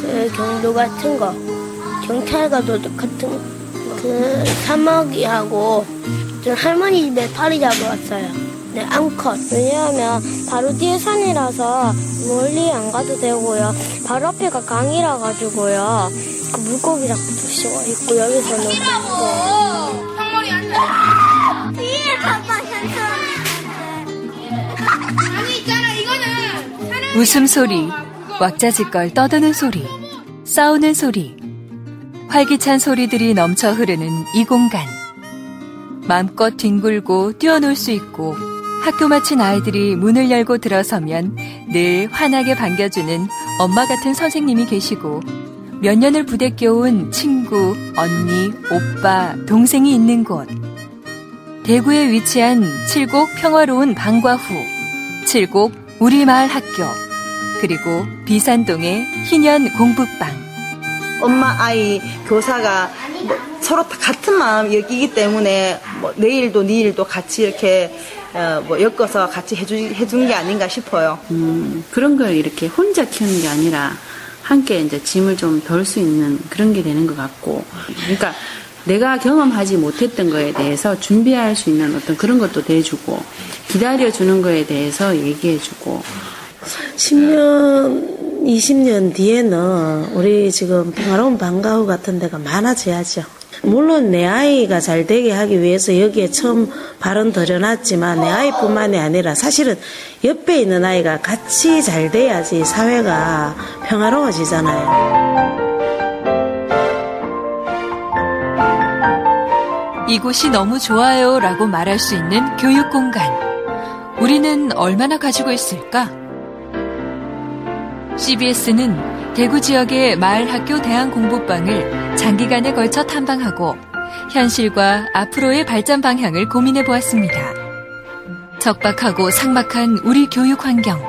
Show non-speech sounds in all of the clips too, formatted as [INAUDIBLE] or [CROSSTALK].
그 경도 같은 거, 경찰과도 같은 거, 그 사마귀하고 저 할머니 집에 파리 잡으러 왔어요. 네, 암컷. 왜냐하면 바로 뒤에 산이라서 멀리 안 가도 되고요. 바로 앞에가 강이라 가지고요. 그 물고기 잡고 쉬워 있고 여기서는 앉아. 뒤에 봐봐 웃음소리, 왁자지껄 떠드는 소리, 싸우는 소리, 활기찬 소리들이 넘쳐 흐르는 이 공간. 마음껏 뒹굴고 뛰어놀 수 있고 학교 마친 아이들이 문을 열고 들어서면 늘 환하게 반겨주는 엄마 같은 선생님이 계시고 몇 년을 부대껴온 친구, 언니, 오빠, 동생이 있는 곳. 대구에 위치한 칠곡 평화로운 방과 후, 칠곡 우리마을 학교, 그리고 비산동의 희년 공부방. 엄마 아이 교사가 뭐 서로 다 같은 마음 여기기 때문에 뭐 내일도 내일도 같이 이렇게 어, 뭐 엮어서 같이 해주, 해준 게 아닌가 싶어요. 음, 그런 걸 이렇게 혼자 키우는 게 아니라 함께 이제 짐을 좀 덜 수 있는 그런 게 되는 것 같고. 그러니까 내가 경험하지 못했던 거에 대해서 준비할 수 있는 어떤 그런 것도 대주고 기다려주는 거에 대해서 얘기해주고 10년, 20년 뒤에는 우리 지금 평화로운 방과후 같은 데가 많아져야죠. 물론 내 아이가 잘 되게 하기 위해서 여기에 처음 발은 들여놨지만 내 아이뿐만이 아니라 사실은 옆에 있는 아이가 같이 잘 돼야지 사회가 평화로워지잖아요. 이곳이 너무 좋아요 라고 말할 수 있는 교육 공간. 우리는 얼마나 가지고 있을까? CBS는 대구 지역의 마을 학교 대안 공부방을 장기간에 걸쳐 탐방하고 현실과 앞으로의 발전 방향을 고민해 보았습니다. 적박하고 삭막한 우리 교육 환경.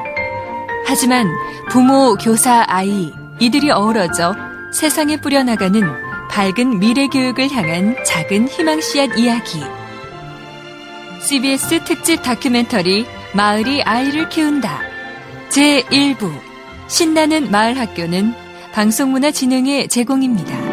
하지만 부모, 교사, 아이, 이들이 어우러져 세상에 뿌려나가는 밝은 미래 교육을 향한 작은 희망 씨앗 이야기. CBS 특집 다큐멘터리 마을이 아이를 키운다. 제1부 신나는 마을 학교는 방송문화진흥의 제공입니다.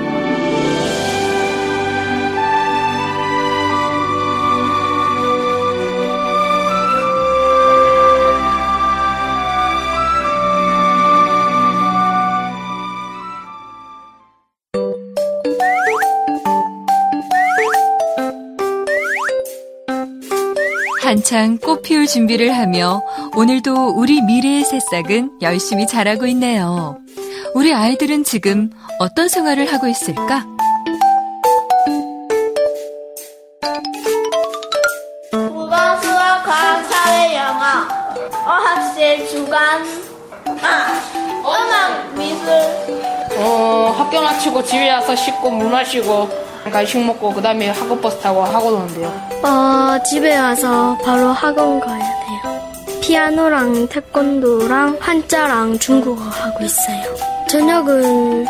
한창 꽃 피울 준비를 하며 오늘도 우리 미래의 새싹은 열심히 자라고 있네요. 우리 아이들은 지금 어떤 생활을 하고 있을까? 국어, 수학, 과학, 사회, 영어, 어학실, 주간, 아, 음악, 미술. 어, 학교 마치고 집에 와서 씻고 물 마시고 간식 먹고 그 다음에 학원 버스 타고 학원 오는데요. 어, 집에 와서 바로 학원 가야 돼요. 피아노랑 태권도랑 한자랑 중국어 하고 있어요. 저녁은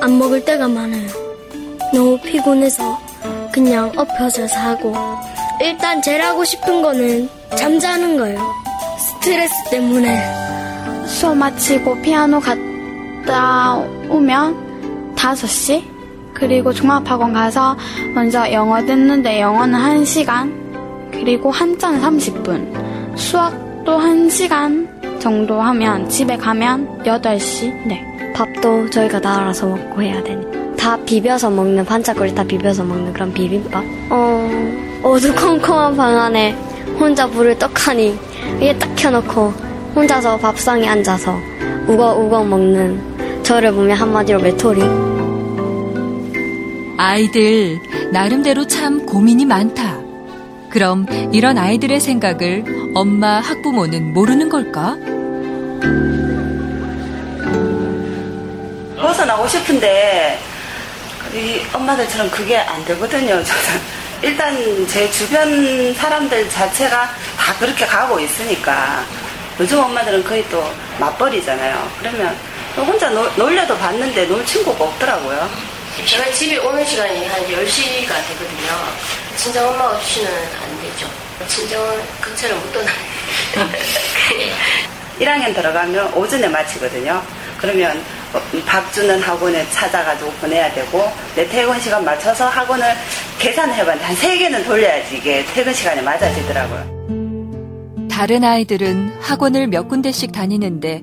안 먹을 때가 많아요. 너무 피곤해서 그냥 엎혀져서 하고 일단 제일 하고 싶은 거는 잠자는 거예요. 스트레스 때문에. 수업 마치고 피아노 갔다 오면 5시? 그리고 종합학원 가서 먼저 영어 듣는데 영어는 1시간, 그리고 한자는 30분, 수학도 1시간 정도 하면 집에 가면 8시? 네. 밥도 저희가 다 알아서 먹고 해야 되니. 다 비벼서 먹는, 반짝거리 다 비벼서 먹는 그런 비빔밥. 어, 어두컴컴한 방 안에 혼자 불을 떡하니 위에 딱 켜놓고 혼자서 밥상에 앉아서 우걱우걱 먹는 저를 보면 한마디로 메토리. 아이들 나름대로 참 고민이 많다. 그럼 이런 아이들의 생각을 엄마 학부모는 모르는 걸까? 벗어나고 싶은데 이 엄마들처럼 그게 안 되거든요. 저는 일단 제 주변 사람들 자체가 다 그렇게 가고 있으니까 요즘 엄마들은 거의 또 맞벌이잖아요. 그러면 혼자 놀, 놀려도 봤는데 놀 친구가 없더라고요. 제가 집에 오는 시간이 한 10시가 되거든요. 친정 엄마 없이는 안 되죠. 친정은 근처를 못 떠나요. 1학년 [LAUGHS] 들어가면 오전에 마치거든요. 그러면 밥 주는 학원에 찾아가지고 보내야 되고 내 퇴근 시간 맞춰서 학원을 계산해봤는데 한 3개는 돌려야지 이게 퇴근 시간에 맞아지더라고요. 다른 아이들은 학원을 몇 군데씩 다니는데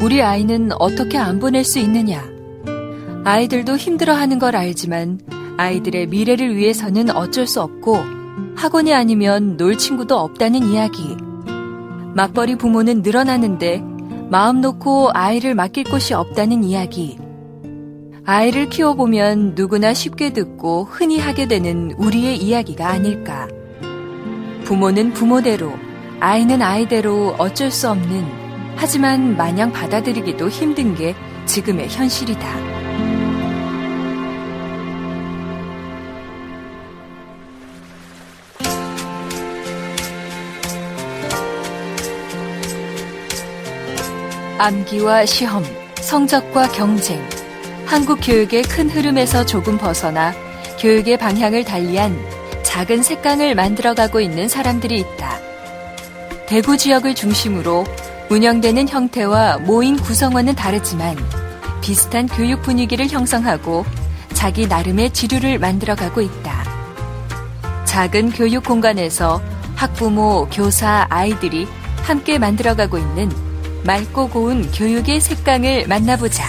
우리 아이는 어떻게 안 보낼 수 있느냐? 아이들도 힘들어하는 걸 알지만 아이들의 미래를 위해서는 어쩔 수 없고 학원이 아니면 놀 친구도 없다는 이야기. 맞벌이 부모는 늘어나는데 마음 놓고 아이를 맡길 곳이 없다는 이야기. 아이를 키워보면 누구나 쉽게 듣고 흔히 하게 되는 우리의 이야기가 아닐까. 부모는 부모대로, 아이는 아이대로 어쩔 수 없는, 하지만 마냥 받아들이기도 힘든 게 지금의 현실이다. 암기와 시험, 성적과 경쟁, 한국 교육의 큰 흐름에서 조금 벗어나 교육의 방향을 달리한 작은 색강을 만들어가고 있는 사람들이 있다. 대구 지역을 중심으로 운영되는 형태와 모임 구성원은 다르지만 비슷한 교육 분위기를 형성하고 자기 나름의 지류를 만들어가고 있다. 작은 교육 공간에서 학부모, 교사, 아이들이 함께 만들어가고 있는 맑고 고운 교육의 색강을 만나보자.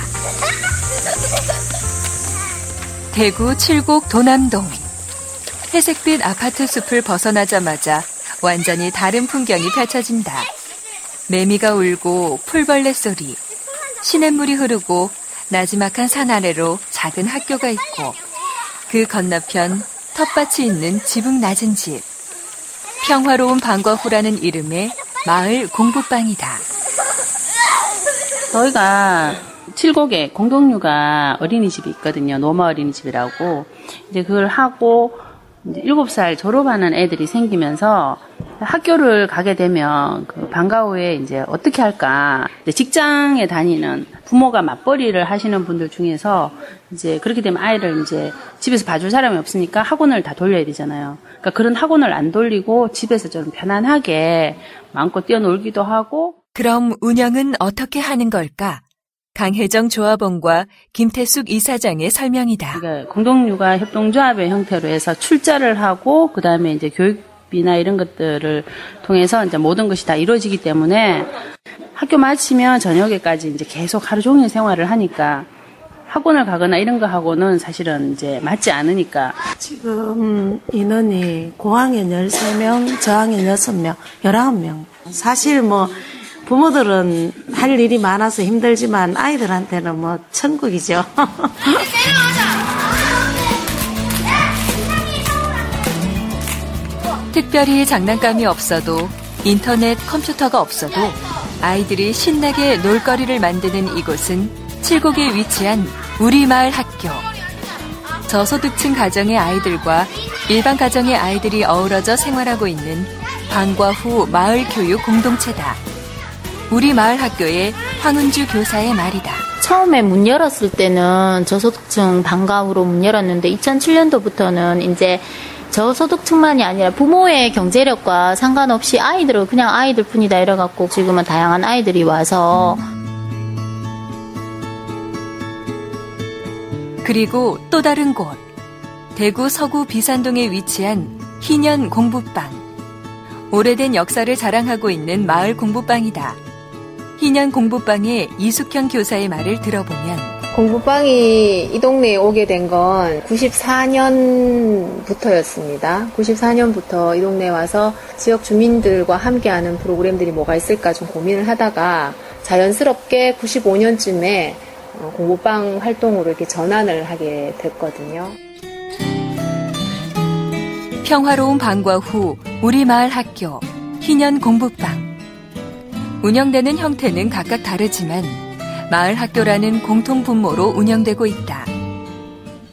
대구 칠곡 도남동. 회색빛 아파트 숲을 벗어나자마자 완전히 다른 풍경이 펼쳐진다. 매미가 울고 풀벌레 소리, 시냇물이 흐르고 나지막한 산 아래로 작은 학교가 있고 그 건너편 텃밭이 있는 지붕 낮은 집. 평화로운 방과 후라는 이름의 마을 공부방이다. 저희가 칠곡에 공동육아 어린이집이 있거든요. 노마 어린이집이라고. 이제 그걸 하고 이제 7살 졸업하는 애들이 생기면서 학교를 가게 되면 그 방과 후에 이제 어떻게 할까. 직장에 다니는 부모가 맞벌이를 하시는 분들 중에서 이제 그렇게 되면 아이를 이제 집에서 봐줄 사람이 없으니까 학원을 다 돌려야 되잖아요. 그러니까 그런 학원을 안 돌리고 집에서 좀 편안하게 마음껏 뛰어놀기도 하고 그럼 운영은 어떻게 하는 걸까? 강혜정 조합원과 김태숙 이사장의 설명이다. 그러니까 공동육아 협동조합의 형태로 해서 출자를 하고 그 다음에 이제 교육비나 이런 것들을 통해서 이제 모든 것이 다 이루어지기 때문에 학교 마치면 저녁에까지 이제 계속 하루 종일 생활을 하니까 학원을 가거나 이런 거 하고는 사실은 이제 맞지 않으니까. 지금 인원이 고학년 13명, 저학년 6명, 19명. 사실 뭐 부모들은 할 일이 많아서 힘들지만 아이들한테는 뭐 천국이죠. [LAUGHS] 특별히 장난감이 없어도 인터넷, 컴퓨터가 없어도 아이들이 신나게 놀거리를 만드는 이곳은 칠곡에 위치한 우리마을 학교. 저소득층 가정의 아이들과 일반 가정의 아이들이 어우러져 생활하고 있는 방과 후 마을 교육 공동체다. 우리 마을 학교의 황은주 교사의 말이다. 처음에 문 열었을 때는 저소득층 방과후로 문 열었는데 2007년도부터는 이제 저소득층만이 아니라 부모의 경제력과 상관없이 아이들을 그냥 아이들 뿐이다 이래갖고 지금은 다양한 아이들이 와서 그리고 또 다른 곳 대구 서구 비산동에 위치한 희년 공부방 오래된 역사를 자랑하고 있는 마을 공부방이다. 희년 공부방의 이숙현 교사의 말을 들어보면 공부방이 이 동네에 오게 된 건 94년부터였습니다. 94년부터 이 동네에 와서 지역 주민들과 함께하는 프로그램들이 뭐가 있을까 좀 고민을 하다가 자연스럽게 95년쯤에 어, 공부방 활동으로 이렇게 전환을 하게 됐거든요. 평화로운 방과 후 우리 마을 학교 희년 공부방 운영되는 형태는 각각 다르지만 마을 학교라는 공통 분모로 운영되고 있다.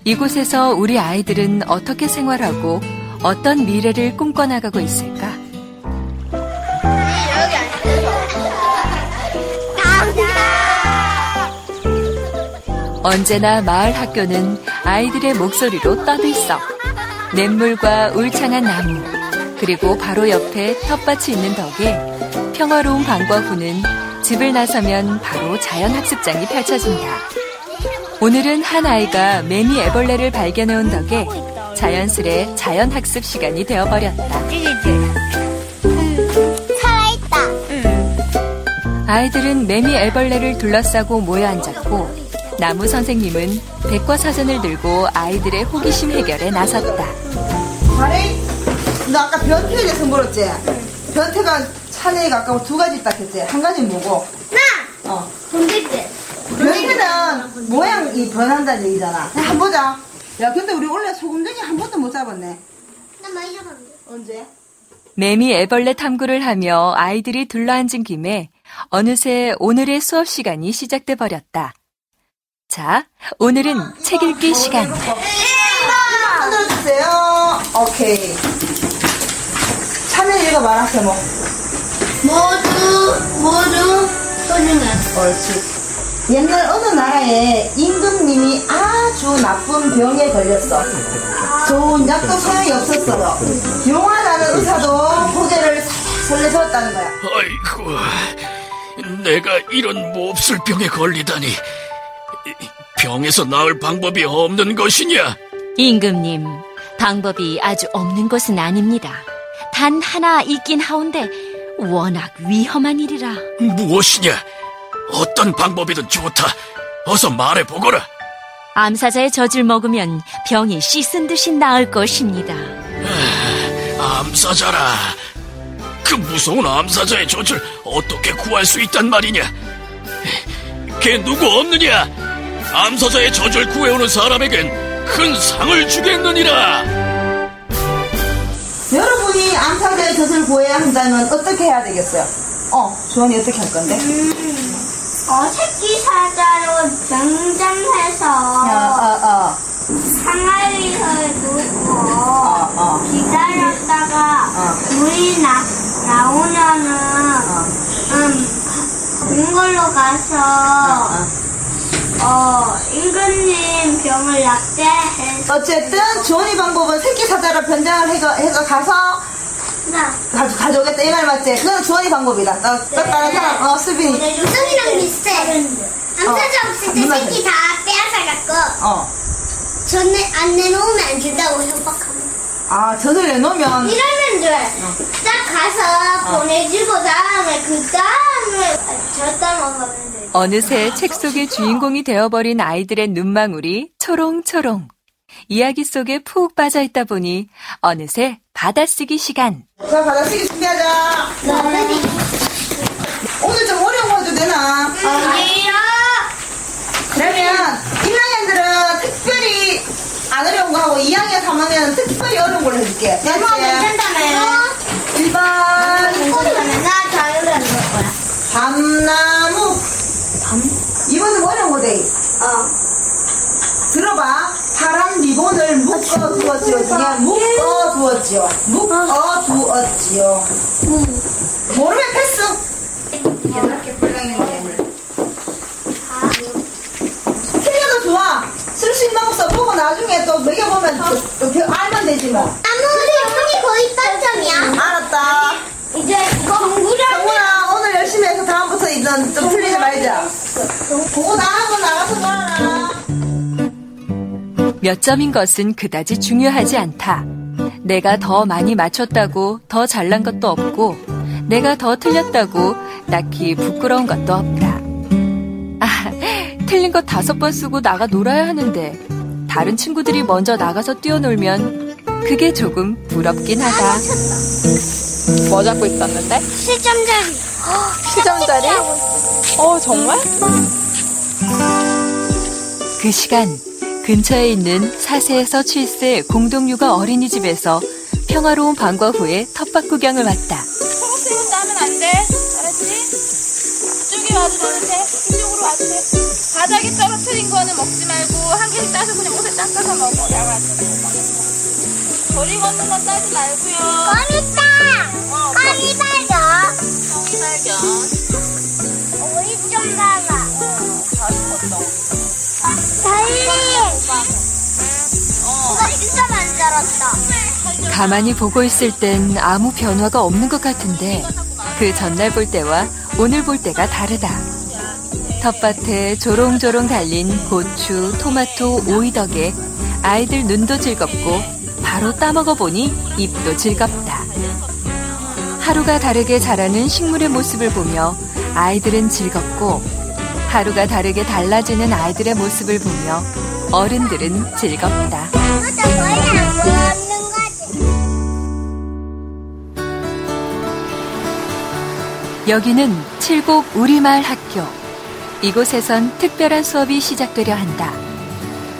이곳에서 우리 아이들은 어떻게 생활하고 어떤 미래를 꿈꿔나가고 있을까? 언제나 마을 학교는 아이들의 목소리로 떠들썩. 냇물과 울창한 나무, 그리고 바로 옆에 텃밭이 있는 덕에 평화로운 방과 후는 집을 나서면 바로 자연학습장이 펼쳐진다. 오늘은 한 아이가 매미 애벌레를 발견해온 덕에 자연스레 자연학습 시간이 되어버렸다. 살아있다. 아이들은 매미 애벌레를 둘러싸고 모여 앉았고 나무 선생님은 백과사전을 들고 아이들의 호기심 해결에 나섰다. 너 아까 변태에 대해서 물었지? 변태가 찬이에 가까워 두 가지 딱 했지? 한 가지는 뭐고? 나! 어. 동백들. 변태는 모양이 변한다는 얘기잖아. 한번 보자. 야, 근데 우리 원래 소금쟁이 한 번도 못 잡았네. 나 많이 잡았는데. 언제? 매미 애벌레 탐구를 하며 아이들이 둘러앉은 김에 어느새 오늘의 수업 시간이 시작돼 버렸다. 자, 오늘은 책 읽기 시간. 흔들어주세요. 오케이. 찬이 읽어봐라, 제목. 모두, 모두 소중해. 옳지. 옛날 어느 나라에 임금님이 아주 나쁜 병에 걸렸어. 좋은 약도 소용이 없었어. 용하다는 의사도 고개를 설레셨다는 거야. 아이고, 내가 이런 몹쓸 병에 걸리다니. 병에서 나을 방법이 없는 것이냐? 임금님, 방법이 아주 없는 것은 아닙니다. 단 하나 있긴 하온데 워낙 위험한 일이라. 무엇이냐? 어떤 방법이든 좋다. 어서 말해보거라. 암사자의 젖을 먹으면 병이 씻은 듯이 나을 것입니다. 암사자라. 그 무서운 암사자의 젖을 어떻게 구할 수 있단 말이냐? 걔 누구 없느냐? 암사자의 젖을 구해오는 사람에겐 큰 상을 주겠느니라. 구해야 한다면 어떻게 해야 되겠어요? 어, 주원이 어떻게 할 건데? 어, 새끼 사자로 명장해서 어, 어. 상아리를 놓고 어. 기다렸다가 물이 나, 나오면은 음, 이걸로 가서 어, 임금님 병을 낫게 해서 어쨌든 주원이 방법은 새끼 사자로 변장을 해가, 해가 가서 가, 가져오겠다 이말 맞지? 그건 주원이 방법이다. 나, 나 다른 사람, 어, 수빈이. 요즘이랑 비슷해. 암사자 없을 때 누나 새끼 다 빼앗아갖고 어. 전에 안 내놓으면 안 준다고 협박하면 아, 젖을 내놓으면. 이러면 돼. 딱 가서 어. 보내주고 다음에 그 다음에 젖다 먹으면 돼. 어느새 책 속의 주인공이 되어버린 아이들의 눈망울이 초롱초롱. 이야기 속에 푹 빠져 있다 보니 어느새 받아쓰기 시간. 자, 받아쓰기 준비하자. 오늘 좀 어려운 거 해도 되나? 아니요. 그러면 1학년들은 특별히 안 어려운 거 하고 2학년, 3학년은 특별히 어려운 걸로 해줄게. 이모 괜찮다며요? 1번. 이거는 나 자유를 안 거야. 밤나무. 이번은 어려운 거 돼. 어. 들어봐. 파란 리본을 묶어 두었지요. 중에 묶어 두었지요. 묶어 두었지요. 모르면 패스. 틀려도 몇 점인 것은 그다지 중요하지 않다. 내가 더 많이 맞췄다고 더 잘난 것도 없고, 내가 더 틀렸다고 딱히 부끄러운 것도 없다. 아, 틀린 거 다섯 번 쓰고 나가 놀아야 하는데, 다른 친구들이 먼저 나가서 뛰어놀면, 그게 조금 부럽긴 하다. 뭐 잡고 있었는데? 실점자리. 시점자리? 어, 정말? 그 시간 근처에 있는 4세에서 7세 공동육아 어린이집에서 평화로운 방과 후에 텃밭 구경을 왔다. 초록색은 따면 안 돼. 알았지? 이쪽에 와도 되는데 이쪽으로 와도 돼. 바닥에 떨어뜨린 거는 먹지 말고 한 개씩 따서 그냥 옷에 닦아서 먹어. 양아지. 저리 걷는 건 따지 말고요. 껌있다. 껌이 발견. 껌이 발견. 가만히 보고 있을 땐 아무 변화가 없는 것 같은데 그 전날 볼 때와 오늘 볼 때가 다르다. 텃밭에 조롱조롱 달린 고추, 토마토, 오이 덕에 아이들 눈도 즐겁고 바로 따먹어 보니 입도 즐겁다. 하루가 다르게 자라는 식물의 모습을 보며 아이들은 즐겁고 하루가 다르게 달라지는 아이들의 모습을 보며 어른들은 즐겁다. 여기는 칠곡 우리마을 학교. 이곳에선 특별한 수업이 시작되려 한다.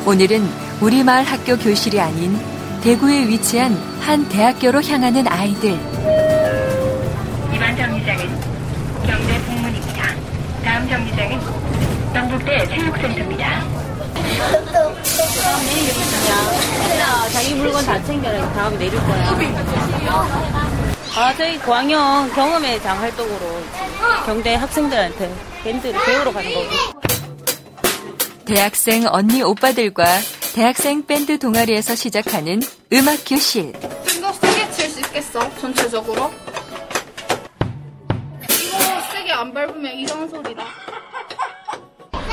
오늘은 우리마을 학교 교실이 아닌 대구에 위치한 한 대학교로 향하는 아이들. 이번 정류장은 경대 북문입니다. 다음 정류장은 경북대 체육센터입니다. 자기 물건 다 챙겨라. 다음에 내릴 거야. 아, 저희 광영 경험의 장 활동으로 경대 학생들한테 밴드를 배우러 가는 거고. 대학생 언니 오빠들과 대학생 밴드 동아리에서 시작하는 음악 교실. 좀더 세게 칠 수 있겠어? 전체적으로? 이거 세게 안 밟으면 이런 소리다.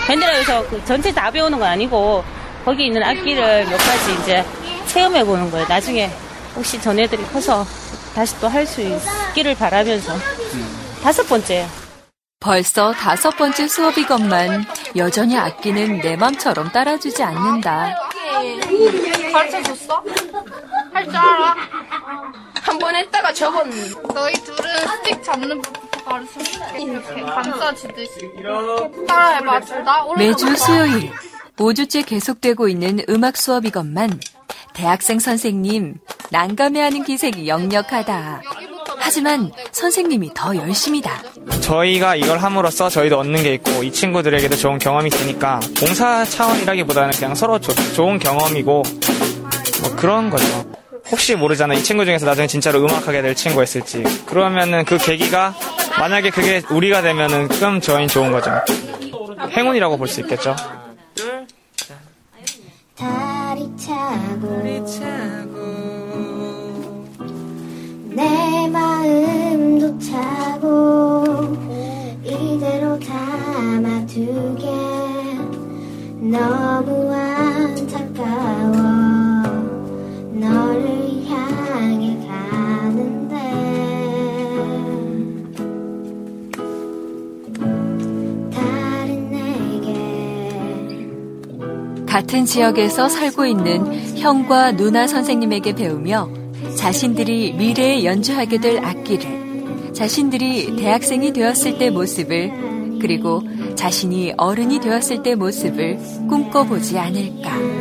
밴드라 해서 그 전체 다 배우는 건 아니고 거기 있는 악기를 몇 가지 이제 체험해 보는 거예요. 나중에 혹시 전애들이 커서 다시 또 할 수 있기를 바라면서 다섯 번째. 벌써 다섯 번째 수업이건만 여전히 악기는 내 맘처럼 따라주지 않는다. 가르쳐 줬어? 할 줄 알아? 한 번 했다가 접었니? 너희 둘은 스틱 잡는 법부터 이렇게 감싸주듯이. 따라해봐, 둘 다. 매주 수요일 5주째 계속되고 있는 음악 수업이건만 대학생 선생님 난감해하는 기색이 역력하다. 하지만 선생님이 더 열심이다. 저희가 이걸 함으로써 저희도 얻는 게 있고 이 친구들에게도 좋은 경험이 있으니까 봉사 차원이라기보다는 그냥 서로 조, 좋은 경험이고 뭐 그런 거죠. 혹시 모르잖아. 이 친구 중에서 나중에 진짜로 음악하게 될 친구가 있을지. 그러면은 그 계기가 만약에 그게 우리가 되면은 그럼 저희는 좋은 거죠. 행운이라고 볼 수 있겠죠. 다리 차고 내 마음도 차고 이대로 담아두게 너무 안 같은 지역에서 살고 있는 형과 누나 선생님에게 배우며 자신들이 미래에 연주하게 될 악기를 자신들이 대학생이 되었을 때 모습을 그리고 자신이 어른이 되었을 때 모습을 꿈꿔보지 않을까.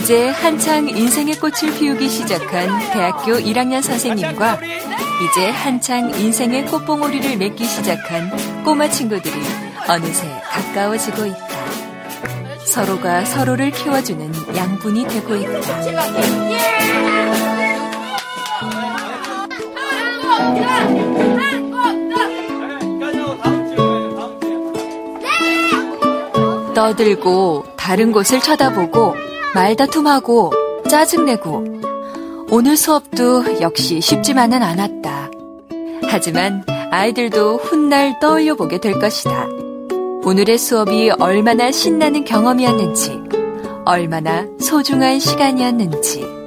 이제 한창 인생의 꽃을 피우기 시작한 대학교 1학년 선생님과 이제 한창 인생의 꽃봉오리를 맺기 시작한 꼬마 친구들이 어느새 가까워지고 있다. 서로가 서로를 키워주는 양분이 되고 있다. 떠들고 다른 곳을 쳐다보고 말다툼하고 짜증내고 오늘 수업도 역시 쉽지만은 않았다. 하지만 아이들도 훗날 떠올려 보게 될 것이다. 오늘의 수업이 얼마나 신나는 경험이었는지, 얼마나 소중한 시간이었는지.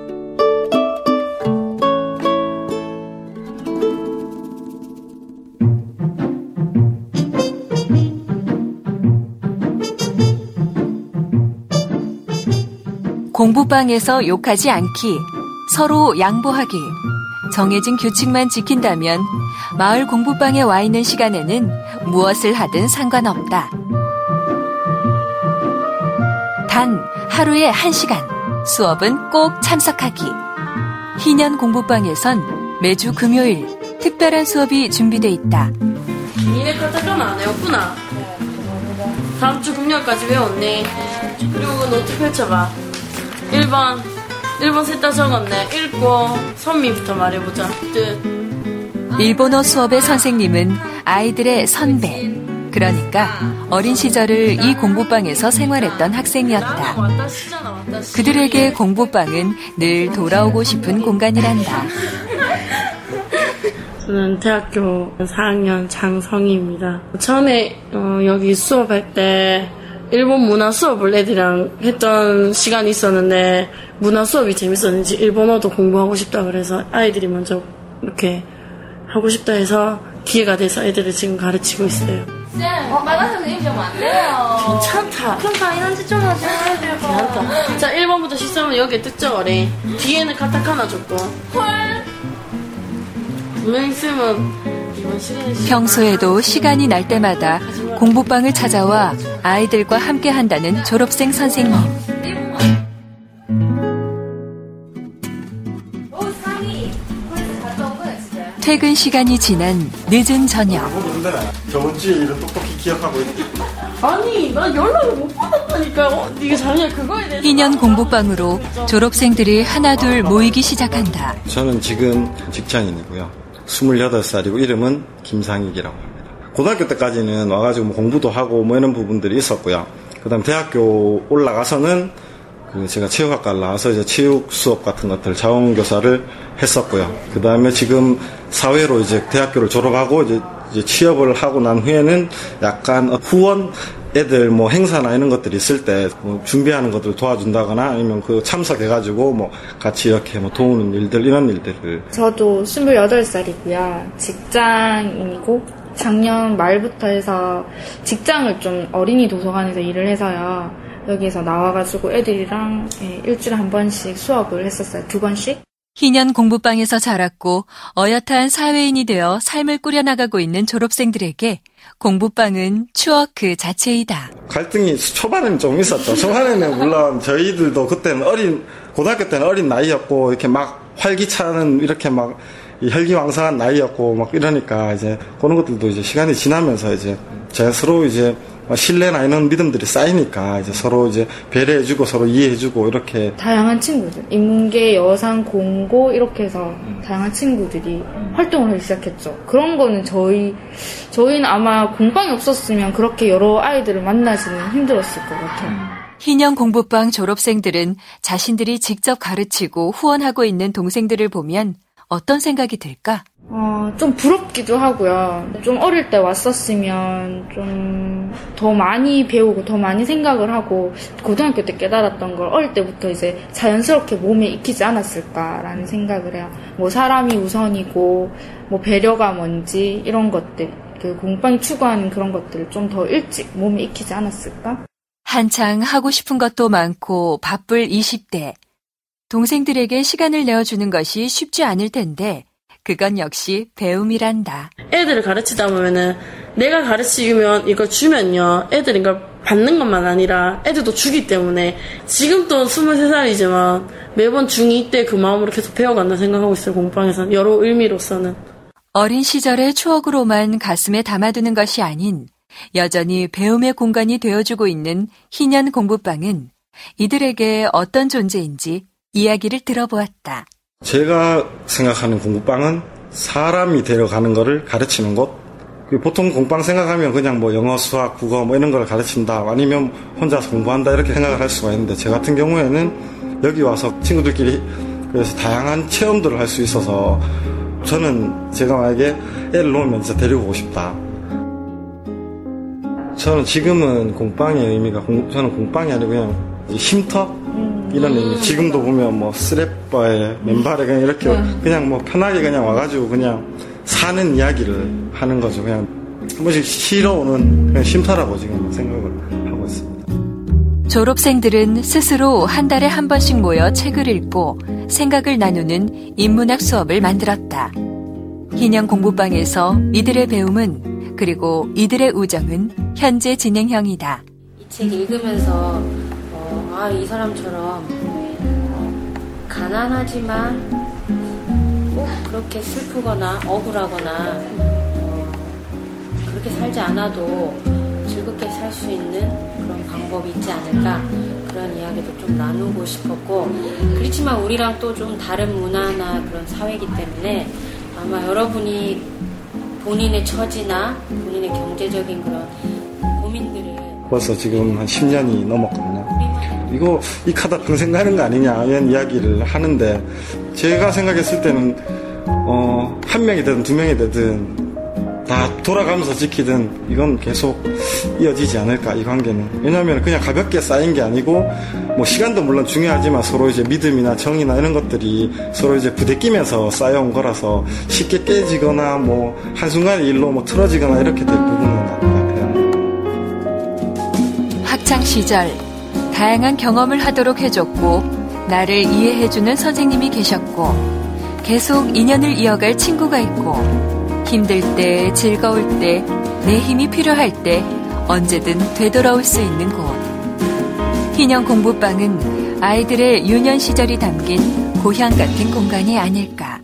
공부방에서 욕하지 않기, 서로 양보하기, 정해진 규칙만 지킨다면 마을 공부방에 와 있는 시간에는 무엇을 하든 상관없다. 단 하루에 1시간 수업은 꼭 참석하기. 희년 공부방에선 매주 금요일 특별한 수업이 준비돼 있다. 니네 카타카나 안 외웠구나. 다음 주 금요일까지 외웠네. 그리고 노트 펼쳐봐. 1번. 1번 셋 다 적었네. 읽고 선미부터 말해보자. 뜻. 일본어 수업의 선생님은 아이들의 선배. 그러니까 어린 시절을 이 공부방에서 생활했던 학생이었다. 그들에게 공부방은 늘 돌아오고 싶은 공간이란다. 저는 대학교 4학년 장성희입니다. 처음에 어, 여기 수업할 때 일본 문화 수업을 애들이랑 했던 시간이 있었는데 문화 수업이 재밌었는지 일본어도 공부하고 싶다 그래서 아이들이 먼저 이렇게 하고 싶다 해서 기회가 돼서 애들을 지금 가르치고 있어요. 어, 빨간 선생님 좀안 돼요. 괜찮다. 그럼 당연한지 좀 말아야 괜찮다. 자, 1번부터 13번 여기에 뜻적어래. 뒤에는 카타카나 줬고. 헐. 분명히 시간에 평소에도 시간이 날 때마다 공부방을 찾아와 아이들과 함께 한다는 졸업생 선생님. 퇴근 시간이 지난 늦은 저녁. 저번 주에 일을 똑똑히 기억하고 있지. 아니, 나 연락을 못 받았다니까. 어, 네가 자기가 그거에 대해서. 2년 공부방으로 졸업생들이 하나둘 모이기 시작한다. 저는 지금 직장인이고요. 28살이고 이름은 김상익이라고 합니다. 고등학교 때까지는 와가지고 뭐 공부도 하고 뭐 이런 부분들이 있었고요. 그 다음 대학교 올라가서는 그 제가 체육학과를 나와서 이제 체육 수업 같은 것들 자원교사를 했었고요. 그 다음에 지금 사회로 이제 대학교를 졸업하고 이제, 이제 취업을 하고 난 후에는 약간 후원 애들 뭐 행사나 이런 것들이 있을 때 뭐 준비하는 것들 도와준다거나 아니면 그 참석해가지고 뭐 같이 이렇게 뭐 도우는 일들 이런 일들을 저도 28살이고요. 직장인이고 작년 말부터 해서 직장을 좀 어린이 도서관에서 일을 해서요. 여기서 나와가지고 애들이랑 예, 일주일에 한 번씩 수업을 했었어요. 두 번씩. 희년 공부방에서 자랐고 어엿한 사회인이 되어 삶을 꾸려나가고 있는 졸업생들에게 공부방은 추억 그 자체이다. 갈등이 초반에는 좀 있었죠. 초반에는 물론 저희들도 그때는 어린 고등학교 때는 어린 나이였고 이렇게 막 활기차는 이렇게 막 혈기왕성한 나이였고 막 이러니까 이제 그런 것들도 이제 시간이 지나면서 이제 자연스러워 이제 신뢰나 이런 믿음들이 쌓이니까 이제 서로 이제 배려해주고 서로 이해해주고 이렇게 다양한 친구들 인문계, 여상, 공고 이렇게 해서 다양한 친구들이 활동을 하기 시작했죠. 그런 거는 저희 저희는 아마 공방이 없었으면 그렇게 여러 아이들을 만나지는 힘들었을 것 같아요. 희년 공부방 졸업생들은 자신들이 직접 가르치고 후원하고 있는 동생들을 보면 어떤 생각이 들까? 어, 좀 부럽기도 하고요. 좀 어릴 때 왔었으면 좀 더 많이 배우고 더 많이 생각을 하고 고등학교 때 깨달았던 걸 어릴 때부터 이제 자연스럽게 몸에 익히지 않았을까라는 생각을 해요. 뭐 사람이 우선이고 뭐 배려가 뭔지 이런 것들 그 공방이 추구하는 그런 것들을 좀 더 일찍 몸에 익히지 않았을까? 한창 하고 싶은 것도 많고 바쁠 20대. 동생들에게 시간을 내어주는 것이 쉽지 않을 텐데 그건 역시 배움이란다. 애들을 가르치다 보면은 내가 가르치면 이걸 주면요. 애들이 이걸 받는 것만 아니라 애들도 주기 때문에 지금 또 23살이지만 매번 중2 때 그 마음으로 계속 배워간다 생각하고 있어요. 공방에서 여러 의미로서는. 어린 시절의 추억으로만 가슴에 담아두는 것이 아닌 여전히 배움의 공간이 되어주고 있는 희년 공부방은 이들에게 어떤 존재인지 이야기를 들어보았다. 제가 생각하는 공부방은 사람이 데려가는 것을 가르치는 곳. 보통 공방 생각하면 그냥 뭐 영어, 수학, 국어 뭐 이런 걸 가르친다 아니면 혼자서 공부한다 이렇게 생각을 할 수가 있는데 제 같은 경우에는 여기 와서 친구들끼리 그래서 다양한 체험들을 할 수 있어서 저는 제가 만약에 애를 놓으면 진짜 데리고 오고 싶다. 저는 지금은 공방의 의미가 공, 저는 공방이 아니고 그냥 쉼터 이런 의미. 지금도 보면 뭐 스랩바에 맨발에 그냥 이렇게 그냥 뭐 편하게 그냥 와가지고 그냥 사는 이야기를 하는 거죠. 그냥 한 번씩 쉬러 오는 그냥 쉼터라고 지금 생각을 하고 있습니다. 졸업생들은 스스로 한 달에 한 번씩 모여 책을 읽고 생각을 나누는 인문학 수업을 만들었다. 희년 공부방에서 이들의 배움은 그리고 이들의 우정은 현재 진행형이다. 이 책 읽으면서 어, 아, 이 사람처럼 가난하지만 꼭 그렇게 슬프거나 억울하거나 어, 그렇게 살지 않아도 즐겁게 살 수 있는 그런 방법이 있지 않을까 그런 이야기도 좀 나누고 싶었고 그렇지만 우리랑 또 좀 다른 문화나 그런 사회이기 때문에 아마 여러분이 본인의 처지나 본인의 경제적인 그런 고민들을 벌써 지금 한 10년이 넘었거든요. 이거 이 카드 평생 가는 거 아니냐 이런 이야기를 하는데 제가 생각했을 때는 어, 한 명이 되든 두 명이 되든 다 돌아가면서 지키든 이건 계속 이어지지 않을까 이 관계는. 왜냐하면 그냥 가볍게 쌓인 게 아니고 뭐 시간도 물론 중요하지만 서로 이제 믿음이나 정이나 이런 것들이 서로 이제 부대끼면서 쌓여온 거라서 쉽게 깨지거나 뭐 한순간에 일로 뭐 틀어지거나 이렇게 될 부분은 없는 학창 시절 다양한 경험을 하도록 해줬고 나를 이해해주는 선생님이 계셨고 계속 인연을 이어갈 친구가 있고 힘들 때 즐거울 때 내 힘이 필요할 때 언제든 되돌아올 수 있는 곳. 희년 공부방은 아이들의 유년 시절이 담긴 고향 같은 공간이 아닐까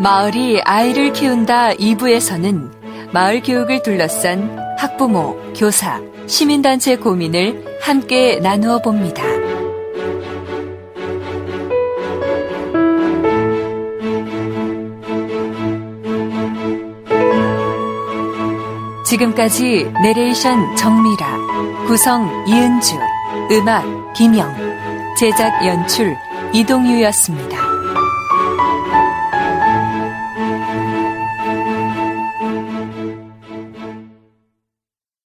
마을이 아이를 키운다 2부에서는 마을 교육을 둘러싼 학부모, 교사, 시민단체 고민을 함께 나누어 봅니다. 지금까지 내레이션 정미라, 구성 이은주, 음악 김영, 제작 연출 이동유였습니다.